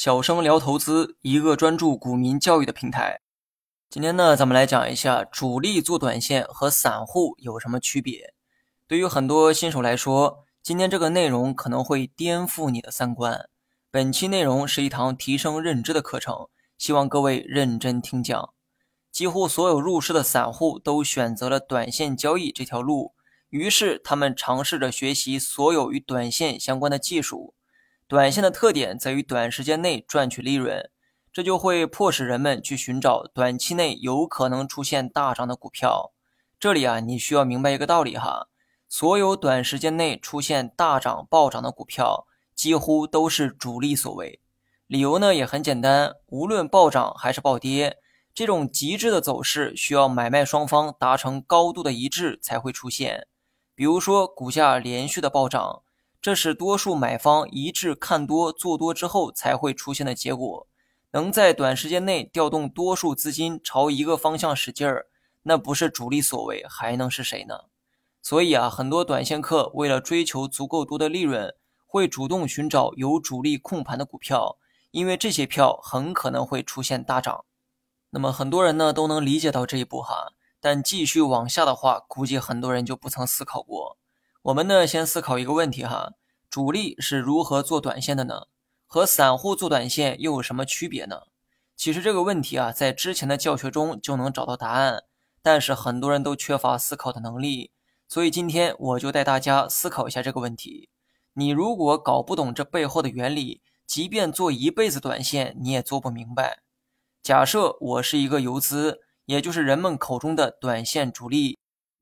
小生聊投资，一个专注股民教育的平台。今天呢，咱们来讲一下主力做短线和散户有什么区别。对于很多新手来说，今天这个内容可能会颠覆你的三观。本期内容是一堂提升认知的课程，希望各位认真听讲。几乎所有入市的散户都选择了短线交易这条路，于是他们尝试着学习所有与短线相关的技术。短线的特点在于短时间内赚取利润，这就会迫使人们去寻找短期内有可能出现大涨的股票。这里啊，你需要明白一个道理哈，所有短时间内出现大涨暴涨的股票，几乎都是主力所为。理由呢也很简单，无论暴涨还是暴跌，这种极致的走势需要买卖双方达成高度的一致才会出现。比如说股价连续的暴涨。这是多数买方一致看多做多之后才会出现的结果。能在短时间内调动多数资金朝一个方向使劲儿，那不是主力所为，还能是谁呢？所以啊，很多短线客为了追求足够多的利润，会主动寻找有主力控盘的股票，因为这些票很可能会出现大涨。那么很多人呢都能理解到这一步哈，但继续往下的话，估计很多人就不曾思考过。我们呢，先思考一个问题哈：主力是如何做短线的呢？和散户做短线又有什么区别呢？其实这个问题啊，在之前的教学中就能找到答案，但是很多人都缺乏思考的能力，所以今天我就带大家思考一下这个问题。你如果搞不懂这背后的原理，即便做一辈子短线，你也做不明白。假设我是一个游资，也就是人们口中的短线主力。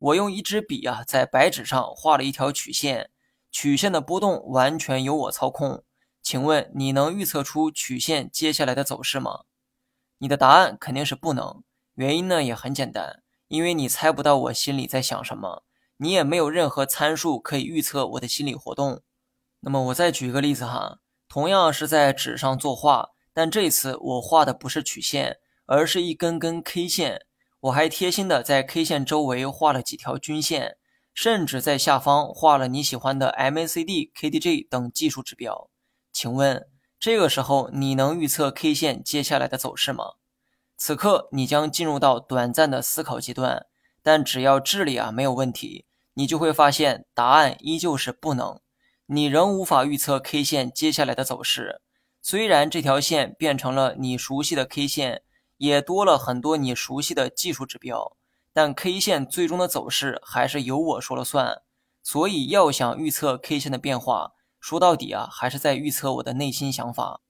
我用一支笔啊，在白纸上画了一条曲线，曲线的波动完全由我操控。请问你能预测出曲线接下来的走势吗？你的答案肯定是不能。原因呢也很简单，因为你猜不到我心里在想什么，你也没有任何参数可以预测我的心理活动。那么我再举一个例子哈，同样是在纸上作画，但这次我画的不是曲线，而是一根根 K 线。我还贴心的在 K 线周围画了几条均线，甚至在下方画了你喜欢的 MACD、KDJ 等技术指标。请问，这个时候你能预测 K 线接下来的走势吗？此刻你将进入到短暂的思考阶段，但只要智力啊没有问题，你就会发现答案依旧是不能。你仍无法预测 K 线接下来的走势，虽然这条线变成了你熟悉的 K 线。也多了很多你熟悉的技术指标，但 K 线最终的走势还是由我说了算。所以要想预测 K 线的变化，说到底啊，还是在预测我的内心想法。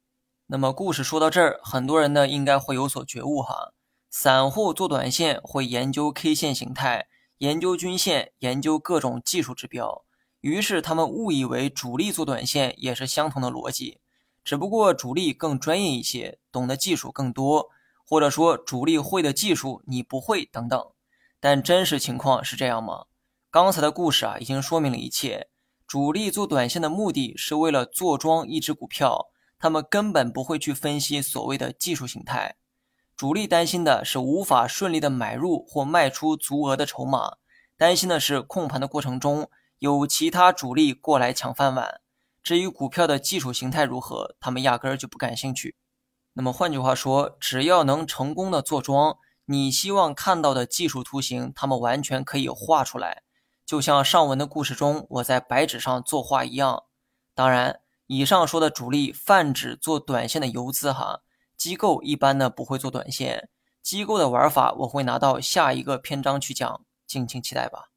那么故事说到这儿，很多人呢应该会有所觉悟哈。散户做短线会研究 K 线形态，研究均线，研究各种技术指标，于是他们误以为主力做短线也是相同的逻辑，只不过主力更专业一些，懂得技术更多。或者说主力会的技术你不会等等，但真实情况是这样吗？刚才的故事啊已经说明了一切。主力做短线的目的是为了坐庄一只股票，他们根本不会去分析所谓的技术形态。主力担心的是无法顺利的买入或卖出足额的筹码，担心的是控盘的过程中有其他主力过来抢饭碗。至于股票的技术形态如何，他们压根儿就不感兴趣。那么换句话说，只要能成功的做庄，你希望看到的技术图形，他们完全可以画出来，就像上文的故事中我在白纸上作画一样。当然，以上说的主力泛指做短线的游资哈，机构一般呢不会做短线，机构的玩法我会拿到下一个篇章去讲，敬请期待吧。